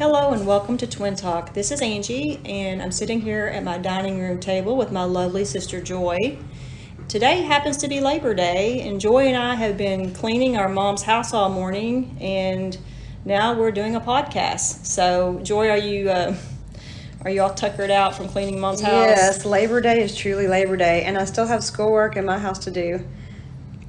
Hello and welcome to Twin Talk. This is Angie, and I'm sitting here at my dining room table with my lovely sister Joy. Today happens to be Labor Day, and Joy and I have been cleaning our mom's house all morning, and now we're doing a podcast. So, Joy, are you uh, are you all tuckered out from cleaning mom's house? Yes, Labor Day is truly Labor Day, and I still have schoolwork in my house to do.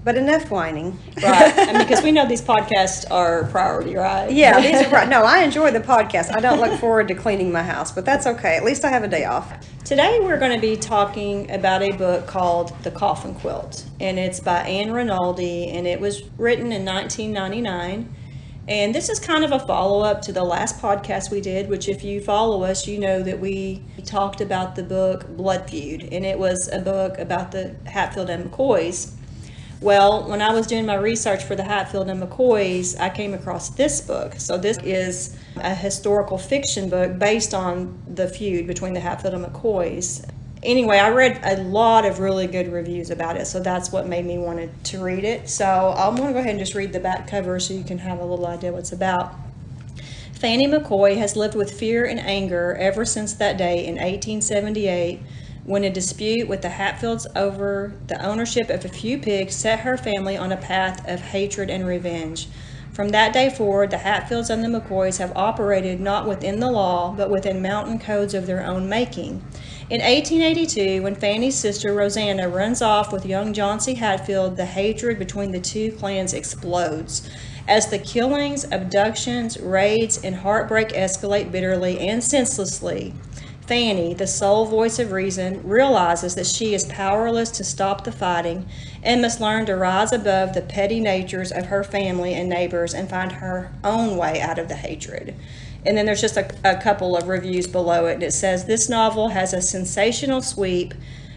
But enough whining. Right. I mean, because we know these podcasts are priority, right? Yeah, these are right. No, I enjoy the podcast. I don't look forward to cleaning my house, but that's okay. At least I have a day off. Today we're going to be talking about a book called The Coffin Quilt, and it's by Ann Rinaldi, and it was written in 1999. And this is kind of a follow up to the last podcast we did, which, if you follow us, you know that we talked about the book Blood Feud, and it was a book about the Hatfield and McCoys. Well, when I was doing my research for the Hatfield and McCoys, I came across this book. So, this is a historical fiction book based on the feud between the Hatfield and McCoys. Anyway, I read a lot of really good reviews about it, so that's what made me want to read it. So, I'm going to go ahead and just read the back cover so you can have a little idea what it's about. Fanny McCoy has lived with fear and anger ever since that day in 1878 when a dispute with the Hatfields over the ownership of a few pigs set her family on a path of hatred and revenge. From that day forward, the Hatfields and the McCoys have operated not within the law, but within mountain codes of their own making. In 1882, when Fanny's sister Roseanna runs off with young Johnse Hatfield, the hatred between the two clans explodes. As the killings, abductions, raids, and heartbreak escalate bitterly and senselessly, Fanny, the sole voice of reason, realizes that she is powerless to stop the fighting and must learn to rise above the petty natures of her family and neighbors and find her own way out of the hatred. And then there's just a, a couple of reviews below it. It says this novel has a sensational sweep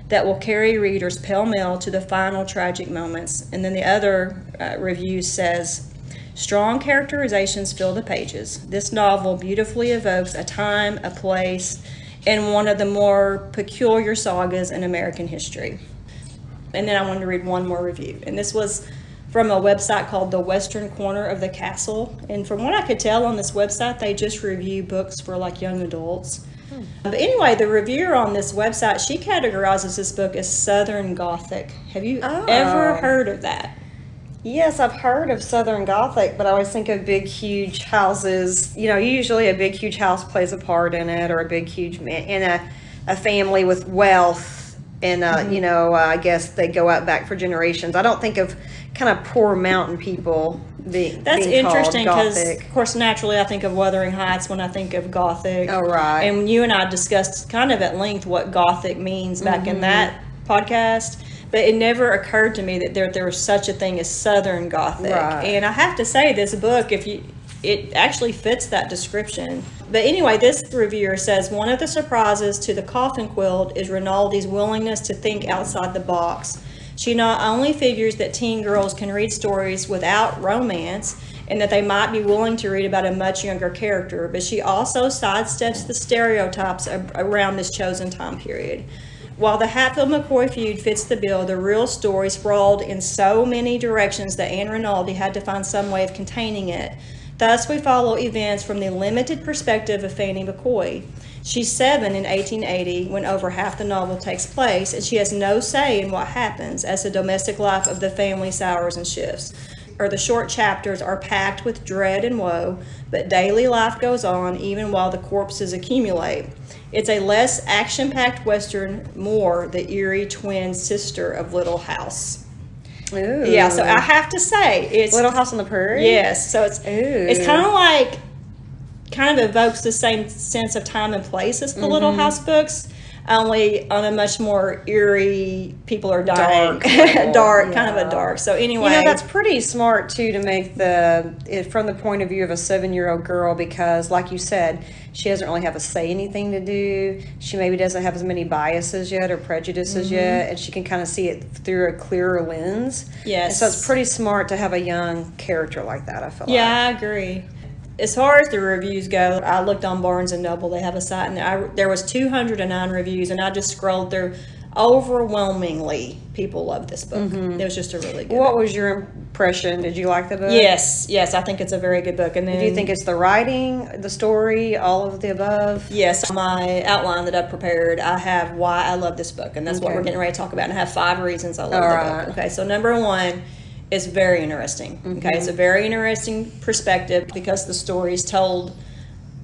that will carry readers pell mell to the final tragic moments. And then the other uh, review says, Strong characterizations fill the pages. This novel beautifully evokes a time, a place, in one of the more peculiar sagas in American history. And then I wanted to read one more review. And this was from a website called The Western Corner of the Castle. And from what I could tell on this website, they just review books for like young adults. Hmm. But anyway, the reviewer on this website, she categorizes this book as Southern Gothic. Have you oh. ever heard of that? Yes, I've heard of Southern Gothic, but I always think of big, huge houses. You know, usually a big, huge house plays a part in it, or a big, huge man in a, a family with wealth. And, uh, mm-hmm. you know, uh, I guess they go out back for generations. I don't think of kind of poor mountain people being That's being interesting because, of course, naturally I think of Wuthering Heights when I think of Gothic. Oh, right. And you and I discussed kind of at length what Gothic means back mm-hmm. in that podcast but it never occurred to me that there there was such a thing as Southern Gothic. Right. And I have to say, this book, if you it actually fits that description. But anyway, this reviewer says one of the surprises to the coffin quilt is Rinaldi's willingness to think outside the box. She not only figures that teen girls can read stories without romance and that they might be willing to read about a much younger character, but she also sidesteps the stereotypes around this chosen time period. While the Hatfield McCoy feud fits the bill, the real story sprawled in so many directions that Ann Rinaldi had to find some way of containing it. Thus, we follow events from the limited perspective of Fanny McCoy. She's seven in 1880 when over half the novel takes place, and she has no say in what happens as the domestic life of the family sours and shifts. Or the short chapters are packed with dread and woe, but daily life goes on even while the corpses accumulate. It's a less action packed Western, more the eerie twin sister of Little House. Ooh. Yeah, so I have to say it's Little House on the Prairie. Yes, so it's Ooh. it's kind of like kind of evokes the same sense of time and place as the mm-hmm. Little House books, only on a much more eerie, people are dying, dark, dark yeah. kind of a dark. So anyway, you know that's pretty smart too to make the it from the point of view of a seven year old girl because, like you said, she doesn't really have a say anything to do. She maybe doesn't have as many biases yet or prejudices mm-hmm. yet, and she can kind of see it through a clearer lens. Yes, and so it's pretty smart to have a young character like that. I feel like. yeah, like. I agree as far as the reviews go, I looked on Barnes and Noble. They have a site, and I, there was 209 reviews, and I just scrolled through overwhelmingly people love this book. It was just a really good. What book. was your impression? Did you like the book? Yes, yes, I think it's a very good book. And then Do you think it's the writing, the story, all of the above? Yes, my outline that I prepared, I have why I love this book, and that's what we're getting ready to talk about. And I have five reasons I love All the right. book. Okay, so number one is very interesting. Okay, it's a Mm-hmm. very interesting perspective because the story is told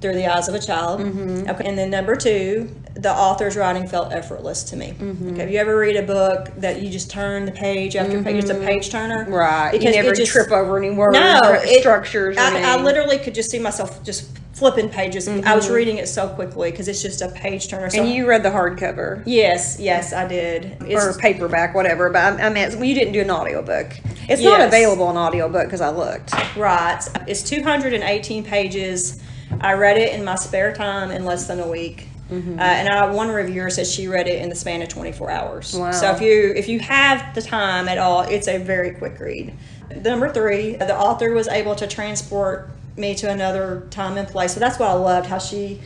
through the eyes of a child. Mm-hmm. Okay, and then number two, the author's writing felt effortless to me. Mm-hmm. Okay, have you ever read a book that you just turn the page after page? It's a page turner, Mm-hmm. Right. Because you never just- trip over any words no or it- structures. Or I, I literally could just see myself just flipping pages. I was reading it so quickly because it's just a page turner. So Mm-hmm. And you read the hardcover yes, yes, I did. It's, or paperback, whatever. But I, I meant well, you didn't do an audiobook. It's not available in audiobook because I looked. right. It's 218 pages. I read it in my spare time in less than a week. Mm-hmm. Uh, and I, one reviewer said she read it in the span of 24 hours. Wow. So if you if you have the time at all, it's a very quick read. Number three, the author was able to transport me to another time and place. So that's what I loved. How she,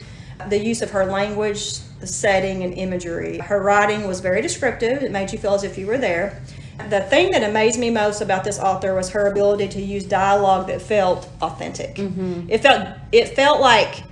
the use of her language, the setting, and imagery. Her writing was very descriptive. It made you feel as if you were there. The thing that amazed me most about this author was her ability to use dialogue that felt authentic. Mm-hmm. It felt it felt like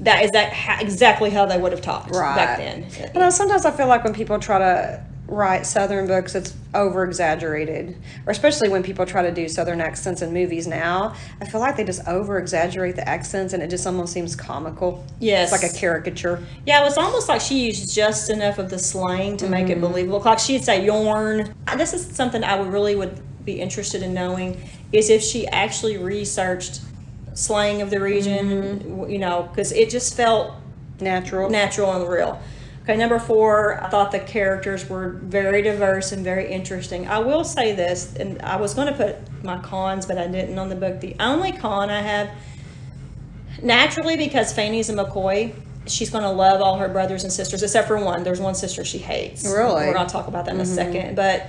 that is that ha- exactly how they would have talked right. back then. But uh, sometimes I feel like when people try to write Southern books, it's over exaggerated, or especially when people try to do Southern accents in movies now. I feel like they just over exaggerate the accents, and it just almost seems comical. Yes. it's like a caricature. Yeah, it was almost like she used just enough of the slang to make it believable. Like she'd say yarn. This is something I would really would be interested in knowing is if she actually researched slang of the region. w You know, because it just felt Natural. natural and real. Okay, number four, I thought the characters were very diverse and very interesting. I will say this, and I was going to put my cons, but I didn't on the book. The only con I have, naturally, because Fanny's a McCoy, she's going to love all her brothers and sisters, except for one. There's one sister she hates. Really? We're going to talk about that in a mm-hmm. second. But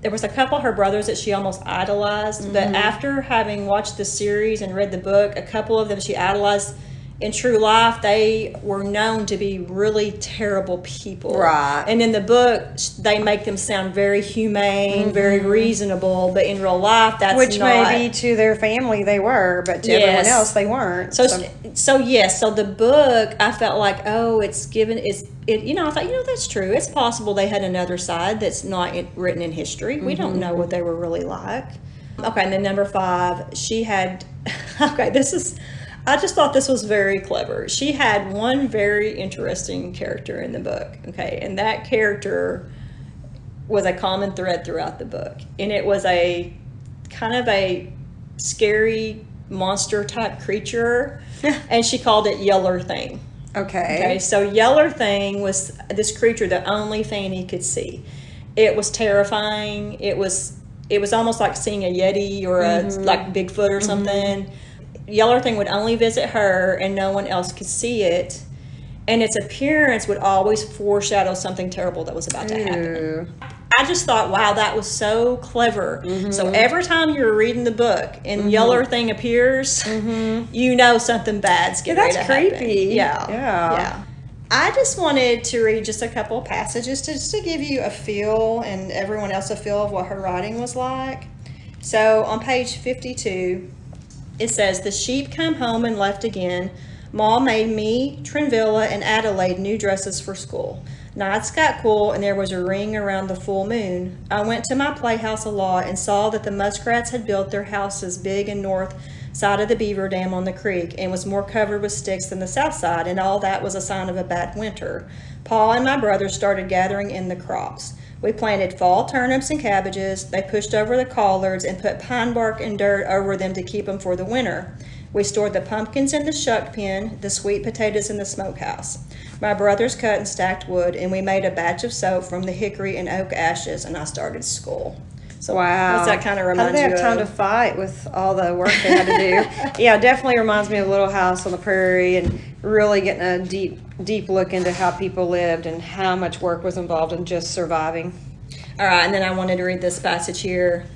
there was a couple of her brothers that she almost idolized. But mm-hmm. after having watched the series and read the book, a couple of them she idolized. In true life, they were known to be really terrible people. Right. And in the book, they make them sound very humane, very mm-hmm. reasonable. But in real life, that's Which not. maybe to their family they were, but to everyone else they weren't. So, so yes, so the book, I felt like, oh, it's given, it's, it, you know, I thought, you know, that's true. It's possible they had another side that's not in, written in history. We don't mm-hmm. know what they were really like. Okay, and then number five, she had, okay, this is, I just thought this was very clever. She had one very interesting character in the book, okay, and that character was a common thread throughout the book. And it was a kind of a scary monster type creature, and she called it Yeller Thing. okay. Okay, so Yeller Thing was this creature that only Fanny could see. It was terrifying. It was it was almost like seeing a yeti or a mm-hmm. like Bigfoot or mm-hmm. something. Yeller Thing would only visit her, and no one else could see it. And its appearance would always foreshadow something terrible that was about to happen. I just thought, wow, that was so clever. So mm-hmm. every time you're reading the book and Yeller mm-hmm. Thing appears, mm-hmm. you know something bad's getting that's ready to happen. That's creepy. Yeah, Yeah. yeah. I just wanted to read just a couple of passages to, just to give you a feel and everyone else a feel of what her writing was like. So on page 52, it says, The sheep come home and left again. Ma made me, Trinvilla, and Adelaide new dresses for school. Nights got cool, and there was a ring around the full moon. I went to my playhouse a lot and saw that the muskrats had built their houses big and north side of the beaver dam on the creek and was more covered with sticks than the south side, and all that was a sign of a bad winter. Paul and my brother started gathering in the crops. We planted fall turnips and cabbages. They pushed over the collards and put pine bark and dirt over them to keep them for the winter. We stored the pumpkins in the shuck pen, the sweet potatoes in the smokehouse. My brothers cut and stacked wood, and we made a batch of soap from the hickory and oak ashes, and I started school. So Wow. what's that kind of How remind did they you have time of? to fight with all the work they had to do? yeah, it definitely reminds me of Little House on the Prairie and really getting a deep, deep look into how people lived and how much work was involved in just surviving. All right, and then I wanted to read this passage here.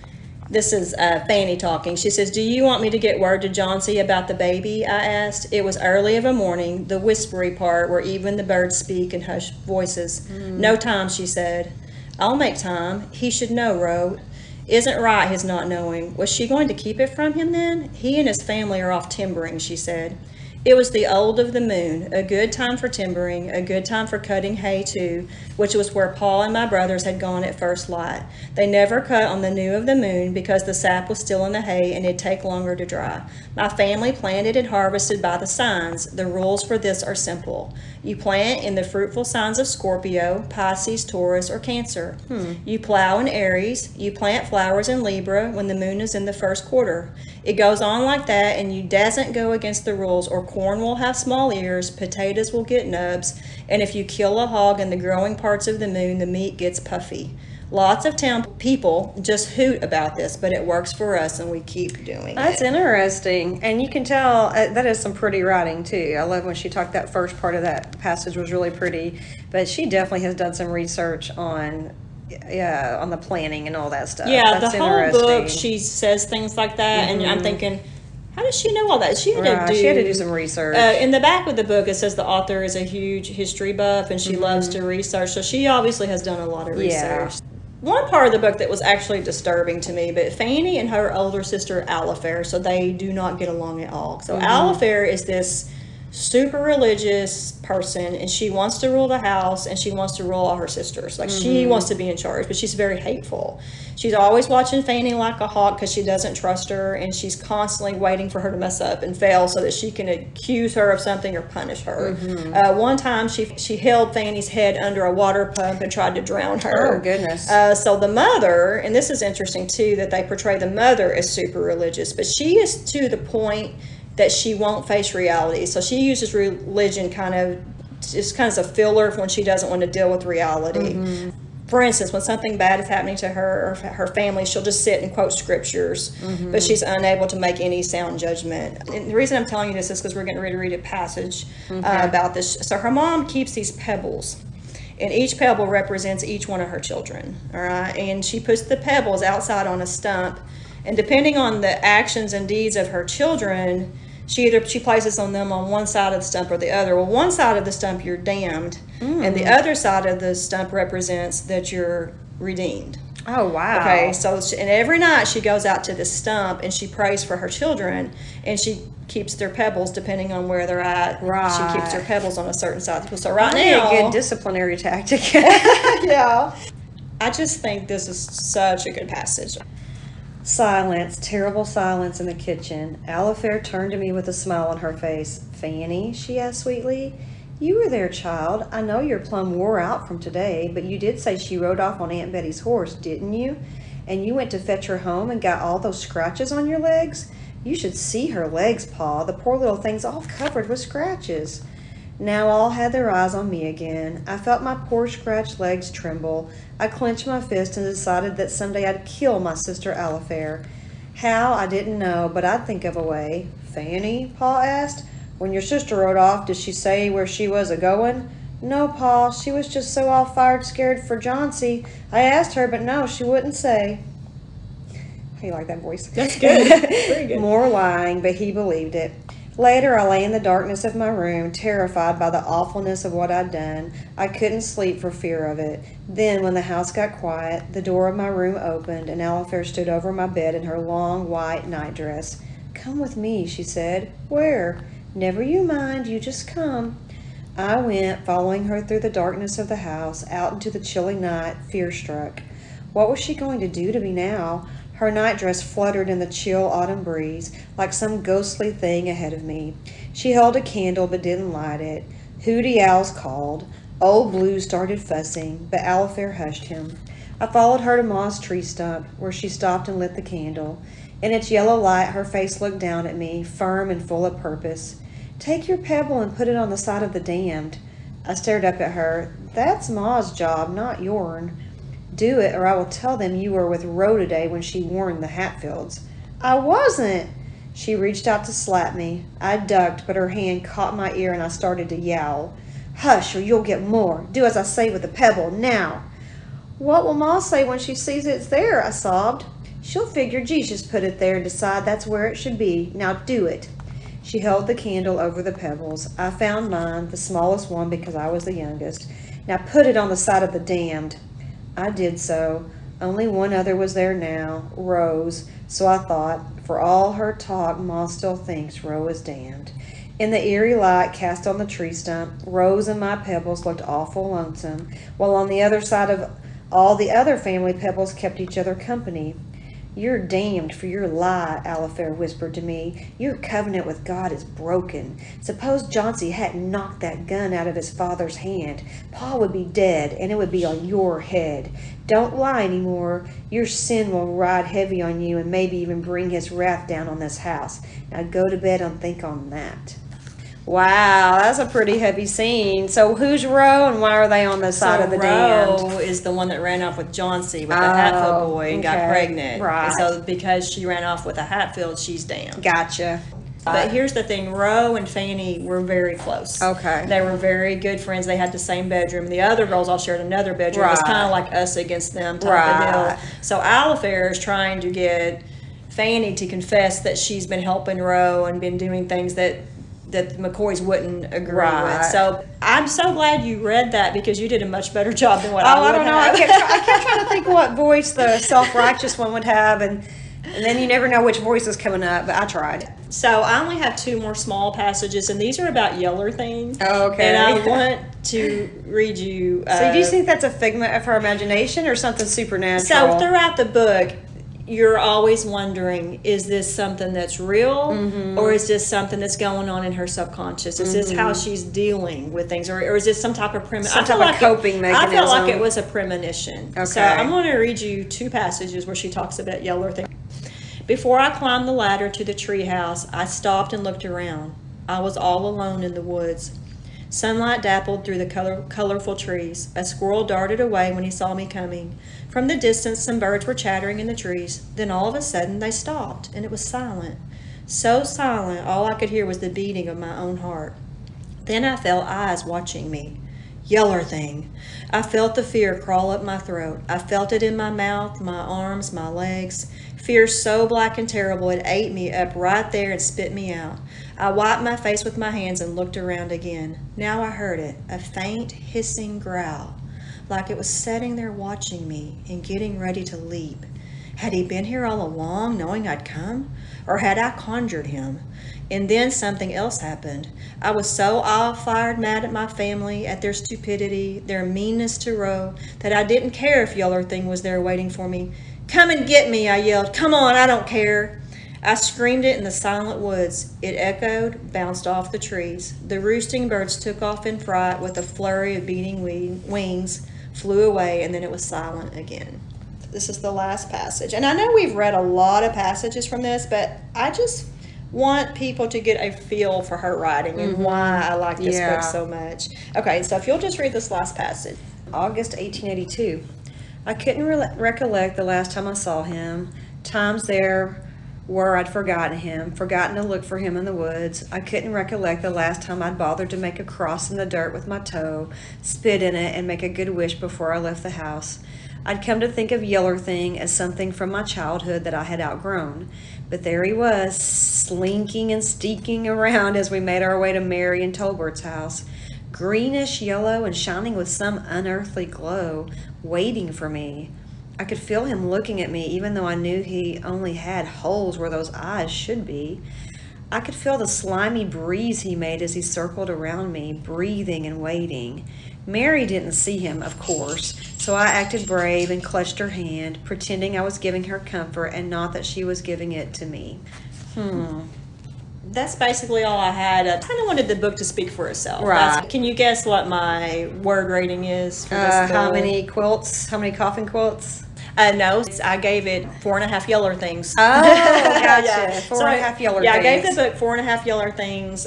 This is uh, Fanny talking. She says, Do you want me to get word to Johnse about the baby? I asked. It was early of a morning, the whispery part where even the birds speak in hushed voices. No time, she said. I'll make time. He should know, Ro. Isn't right his not knowing. Was she going to keep it from him then? He and his family are off timbering, she said. It was the old of the moon, a good time for timbering, a good time for cutting hay too, which was where Paul and my brothers had gone at first light. They never cut on the new of the moon because the sap was still in the hay and it'd take longer to dry. My family planted and harvested by the signs. The rules for this are simple. You plant in the fruitful signs of Scorpio, Pisces, Taurus, or Cancer. Hmm. You plow in Aries. You plant flowers in Libra when the moon is in the first quarter. It goes on like that, and you doesn't go against the rules, or corn will have small ears, potatoes will get nubs, and if you kill a hog in the growing parts of the moon, the meat gets puffy. Lots of town people just hoot about this, but it works for us, and we keep doing it. That's it. interesting, and you can tell uh, that is some pretty writing too. I love when she talked. That first part of that passage was really pretty, but she definitely has done some research on, yeah, on the planning and all that stuff. Yeah, That's the whole book, interesting. she says things like that, and I'm thinking, how does she know all that? She had Right, to do. she had to do some research. Uh, in the back of the book, it says the author is a huge history buff and she loves to research. So she obviously has done a lot of Mm-hmm. Yeah. research. One part of the book that was actually disturbing to me, but Fanny and her older sister Alifair, so they do not get along at all. So Mm-hmm. Alifair is this super religious person and she wants to rule the house and she wants to rule all her sisters. Like Mm-hmm. she wants to be in charge, but she's very hateful. She's always watching Fanny like a hawk because she doesn't trust her and she's constantly waiting for her to mess up and fail so that she can accuse her of something or punish her. Mm-hmm. Uh, one time she she held Fanny's head under a water pump and tried to drown her. Oh, goodness. Uh, so the mother, and this is interesting too, that they portray the mother as super religious, but she is to the point that she won't face reality. So she uses religion kind of just kind of as a filler when she doesn't want to deal with reality. Mm-hmm. For instance, when something bad is happening to her or her family, she'll just sit and quote scriptures, Mm-hmm. but she's unable to make any sound judgment. And the reason I'm telling you this is because we're getting ready to read a passage uh, about this. So her mom keeps these pebbles and each pebble represents each one of her children all right and she puts the pebbles outside on a stump and depending on the actions and deeds of her children she either she places on them on one side of the stump or the other well one side of the stump you're damned and the hmm. other side of the stump represents that you're redeemed oh wow. Okay, so she, and every night she goes out to the stump and she prays for her children, and she keeps their pebbles depending on where they're at. Right. She keeps her pebbles on a certain side. So right That'd now, a good disciplinary tactic. yeah. I just think this is such a good passage. Silence, terrible silence in the kitchen. Alifair turned to me with a smile on her face. Fanny, she asked sweetly, you were there, child. I know you're plumb wore out from today, but you did say she rode off on Aunt Betty's horse, didn't you? And you went to fetch her home and got all those scratches on your legs? You should see her legs, Pa. The poor little thing's all covered with scratches. Now all had their eyes on me again. I felt my poor scratched legs tremble. I clenched my fist and decided that someday I'd kill my sister Alifair. How, I didn't know, but I'd think of a way. Fanny? Pa asked. When your sister rode off, did she say where she was a going? No, Pa. She was just so all fired scared for Johnse. I asked her, but no, she wouldn't say. How you like that voice? That's good. Very good. More lying, but he believed it. Later, I lay in the darkness of my room, terrified by the awfulness of what I'd done. I couldn't sleep for fear of it. Then, when the house got quiet, the door of my room opened, and Alifair stood over my bed in her long white nightdress. Come with me, she said. Where? Never you mind, you just come. I went, following her through the darkness of the house, out into the chilly night, fear struck. What was she going to do to me now? Her nightdress fluttered in the chill autumn breeze, like some ghostly thing ahead of me. She held a candle but didn't light it. Hooty owls called. Old Blue started fussing, but Alifair hushed him. I followed her to Ma's tree stump, where she stopped and lit the candle. In its yellow light, her face looked down at me, firm and full of purpose. Take your pebble and put it on the side of the damned. I stared up at her. That's Ma's job, not yourn. Do it, or I will tell them you were with Roe today when she warned the Hatfields. I wasn't. She reached out to slap me. I ducked, but her hand caught my ear and I started to yowl. Hush, or you'll get more. Do as I say with the pebble, now. What will Ma say when she sees it's there? I sobbed. She'll figure Jesus put it there and decide that's where it should be. Now do it. She held the candle over the pebbles. I found mine, the smallest one because I was the youngest. Now put it on the side of the damned. I did so. Only one other was there now, Rose. So I thought, for all her talk, Ma still thinks Rose is damned. In the eerie light cast on the tree stump, Rose and my pebbles looked awful lonesome, while on the other side of all the other family pebbles kept each other company. You're damned for your lie, Alifair whispered to me. Your covenant with God is broken. Suppose Johnse hadn't knocked that gun out of his father's hand. Pa would be dead, and it would be on your head. Don't lie any more. Your sin will ride heavy on you and maybe even bring his wrath down on this house. Now go to bed and think on that. Wow, that's a pretty heavy scene. So who's Roe and why are they on the side so of the Roe damned? is the one that ran off with Johnse with the oh, Hatfield Oh, boy and okay. got pregnant. Right. And so because she ran off with a Hatfield, she's damned. Gotcha. But uh, here's the thing: Roe and Fanny were very close. Okay. They were very good friends. They had the same bedroom. The other girls all shared another bedroom. It was kind of like us against them type Right. of deal. So Alifair is trying to get Fanny to confess that she's been helping Roe and been doing things that that the McCoys wouldn't agree Right. with. So I'm so glad you read that because you did a much better job than what Oh, I would I don't know. I kept, I kept trying to think what voice the self-righteous one would have, and and then you never know which voice is coming up. But I tried. So I only have two more small passages, and these are about yeller things. Oh, Okay. And I want to read you. Uh, So do you think that's a figment of her imagination or something supernatural? So throughout the book, you're always wondering: Is this something that's real, Mm-hmm. or is this something that's going on in her subconscious? Is this how she's dealing with things, or, or is this some type of premonition? Some type of coping I felt like it was a premonition. So I'm going to read you two passages where she talks about yeller things. Before I climbed the ladder to the treehouse, I stopped and looked around. I was all alone in the woods. Sunlight dappled through the color, colorful trees. A squirrel darted away when he saw me coming. From the distance, some birds were chattering in the trees. Then all of a sudden, they stopped, and it was silent. So silent, all I could hear was the beating of my own heart. Then I felt eyes watching me. Yeller thing. I felt the fear crawl up my throat. I felt it in my mouth, my arms, my legs. Fear so black and terrible it ate me up right there and spit me out. I wiped my face with my hands and looked around again. Now I heard it a faint, hissing growl, like it was sitting there watching me and getting ready to leap. Had he been here all along, knowing I'd come? Or had I conjured him? And then something else happened. I was so all fired mad at my family, at their stupidity, their meanness to Roe, that I didn't care if Yeller Thing was there waiting for me. Come and get me, I yelled. Come on, I don't care. I screamed it in the silent woods. It echoed, bounced off the trees. The roosting birds took off in fright with a flurry of beating wings, flew away, and then it was silent again. This is the last passage. And I know we've read a lot of passages from this, but I just want people to get a feel for her writing and mm-hmm. why I like this Yeah. book so much. Okay, so if you'll just read this last passage. August 1882. I couldn't re- recollect the last time I saw him. Times there were I'd forgotten him, forgotten to look for him in the woods. I couldn't recollect the last time I'd bothered to make a cross in the dirt with my toe, spit in it, and make a good wish before I left the house. I'd come to think of Yeller Thing as something from my childhood that I had outgrown. But there he was, slinking and steeking around as we made our way to Mary and Tolbert's house greenish yellow and shining with some unearthly glow, waiting for me. I could feel him looking at me, even though I knew he only had holes where those eyes should be. I could feel the slimy breeze he made as he circled around me, breathing and waiting. Mary didn't see him, of course, so I acted brave and clutched her hand, pretending I was giving her comfort and not that she was giving it to me. Hmm. That's basically all I had. I kind of wanted the book to speak for itself. Right. That's- can you guess what my word rating is for this Uh, how many quilts? How many coffin quilts? Uh, no, it's- I gave it four and a half yeller things. Oh, gotcha. Yeah. Four So and a half yeller Yeah, I gave things. the book four and a half yeller things.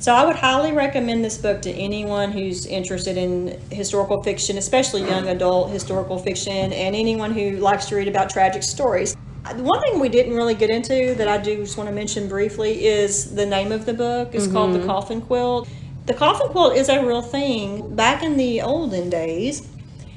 So I would highly recommend this book to anyone who's interested in historical fiction, especially young adult historical fiction, and anyone who likes to read about tragic stories. The One thing we didn't really get into that I do just want to mention briefly is the name of the book. It's called Mm-hmm. The Coffin Quilt. The coffin quilt is a real thing. Back in the olden days,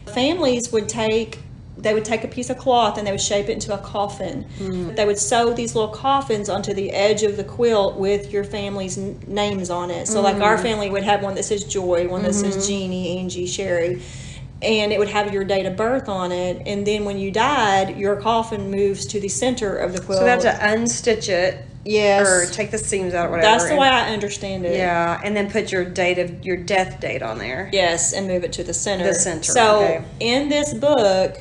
families would take they would take a piece of cloth and they would shape it into a coffin. Mm. They would sew these little coffins onto the edge of the quilt with your family's n- names on it. So, like our mm. family would have one that says Joy, one that says mm-hmm. Jeannie, Angie, Sherry, and it would have your date of birth on it. And then when you died, your coffin moves to the center of the quilt. So they have to unstitch it yes, or take the seams out or whatever. that's the and- way I understand it. Yeah, and then put your date of your death date on there. Yes, and move it to the center. The center, So okay. in this book,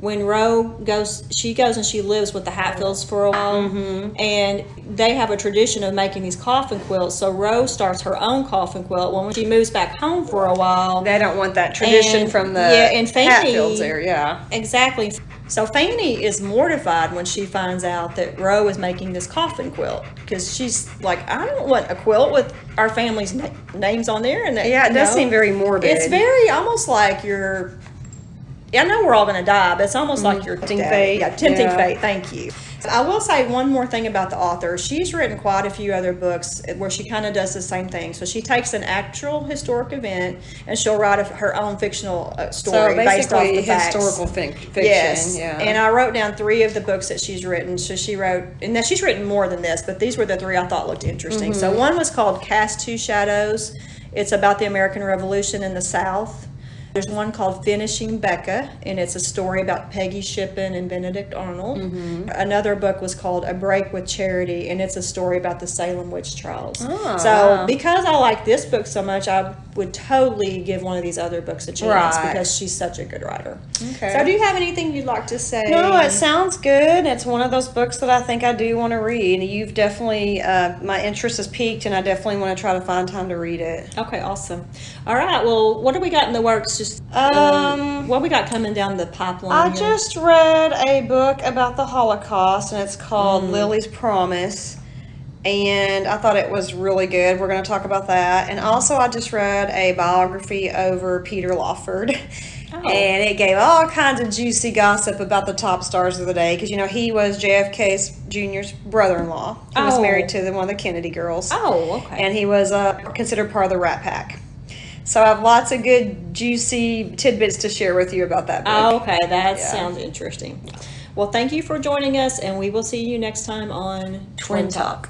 when Roe goes, she goes and she lives with the Hatfields for a while, Mm-hmm. and they have a tradition of making these coffin quilts. So Roe starts her own coffin quilt. Well, when she moves back home for a while, They don't want that tradition And- from the yeah, and Fanny- Hatfields there. Yeah. exactly. So Fanny is mortified when she finds out that Roe is making this coffin quilt because she's like, I don't want a quilt with our family's na- names on there. And Yeah, it does no. seem very morbid. It's very almost like you're. I know we're all going to die, but it's almost like you're Tempting fate. Yeah, tempting Yeah. fate. Thank you. I will say one more thing about the author. She's written quite a few other books where she kind of does the same thing. So she takes an actual historic event and she'll write a, her own fictional uh, so story based off the facts. historical fic- fiction. Yes, Yeah. and I wrote down three of the books that she's written. So she wrote, and now she's written more than this, but these were the three I thought looked interesting. Mm-hmm. So one was called Cast Two Shadows. It's about the American Revolution in the South. There's one called Finishing Becca, and it's a story about Peggy Shippen and Benedict Arnold. Mm-hmm. Another book was called A Break with Charity, and it's a story about the Salem witch trials. Oh, so wow. because I like this book so much, I would totally give one of these other books a chance Right. because she's such a good writer. Okay. So, do you have anything you'd like to say? No, it sounds good. It's one of those books that I think I do want to read. You've definitely, uh, my interest is piqued, and I definitely want to try to find time to read it. Okay, awesome. All right. Well, what do we got in the works? Just Um, what we got coming down the pipeline? I here? just read a book about the Holocaust, and it's called Mm. Lily's Promise. And I thought it was really good. We're going to talk about that. And also, I just read a biography over Peter Lawford. Oh. And it gave all kinds of juicy gossip about the top stars of the day. Because, you know, he was JFK's Jr.'s brother in law. He was Oh. married to the, one of the Kennedy girls. Oh, okay. And he was uh, considered part of the Rat Pack. So I have lots of good, juicy tidbits to share with you about that book. oh, okay. That Yeah. sounds interesting. Well, thank you for joining us, and we will see you next time on Twin Talk.